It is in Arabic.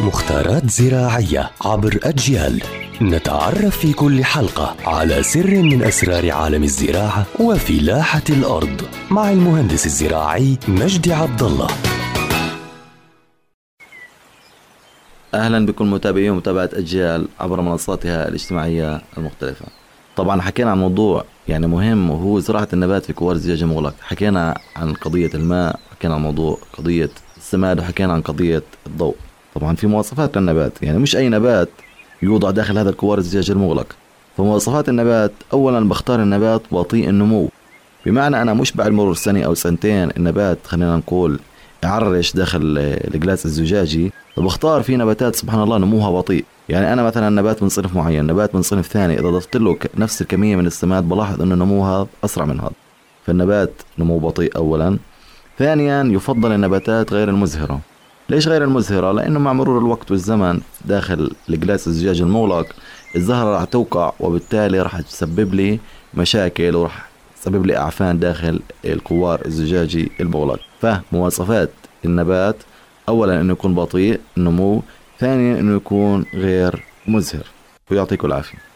مختارات زراعية عبر أجيال نتعرف في كل حلقة على سر من أسرار عالم الزراعة وفلاحة الأرض مع المهندس الزراعي مجدي عبد الله أهلا بكل متابعي ومتابعة أجيال عبر منصاتها الاجتماعية المختلفة. طبعا حكينا عن موضوع يعني مهم وهو زراعة النبات في كوار الزجاج المغلق، حكينا عن قضية الماء، حكينا عن موضوع قضية السماد وحكينا عن قضية الضوء. طبعا في مواصفات للنبات، يعني مش أي نبات يوضع داخل هذا الكوار الزجاج المغلق. فمواصفات النبات اولا بختار النبات بطيء النمو. بمعنى أنا مش بعد مرور سنة أو سنتين النبات خلينا نقول يعرش داخل الجلاس الزجاجي فبختار في نباتات سبحان الله نموها بطيء. يعني أنا مثلا نبات من صنف معين نبات من صنف ثاني إذا ضفت له نفس الكمية من السماد بلاحظ إنه نموها أسرع من هذا فالنبات نمو بطيء اولا. ثانيا يفضل النباتات غير المزهرة. ليش غير المزهره لأنه مع مرور الوقت والزمن داخل الجلاس الزجاج المغلق الزهرة راح توقع وبالتالي راح تسبب لي مشاكل وراح تسبب لي أعفان داخل القوار الزجاجي المغلق. فمواصفات النبات اولا إنه يكون بطيء النمو ثانيا إنه يكون غير مزهر ويعطيكم العافية.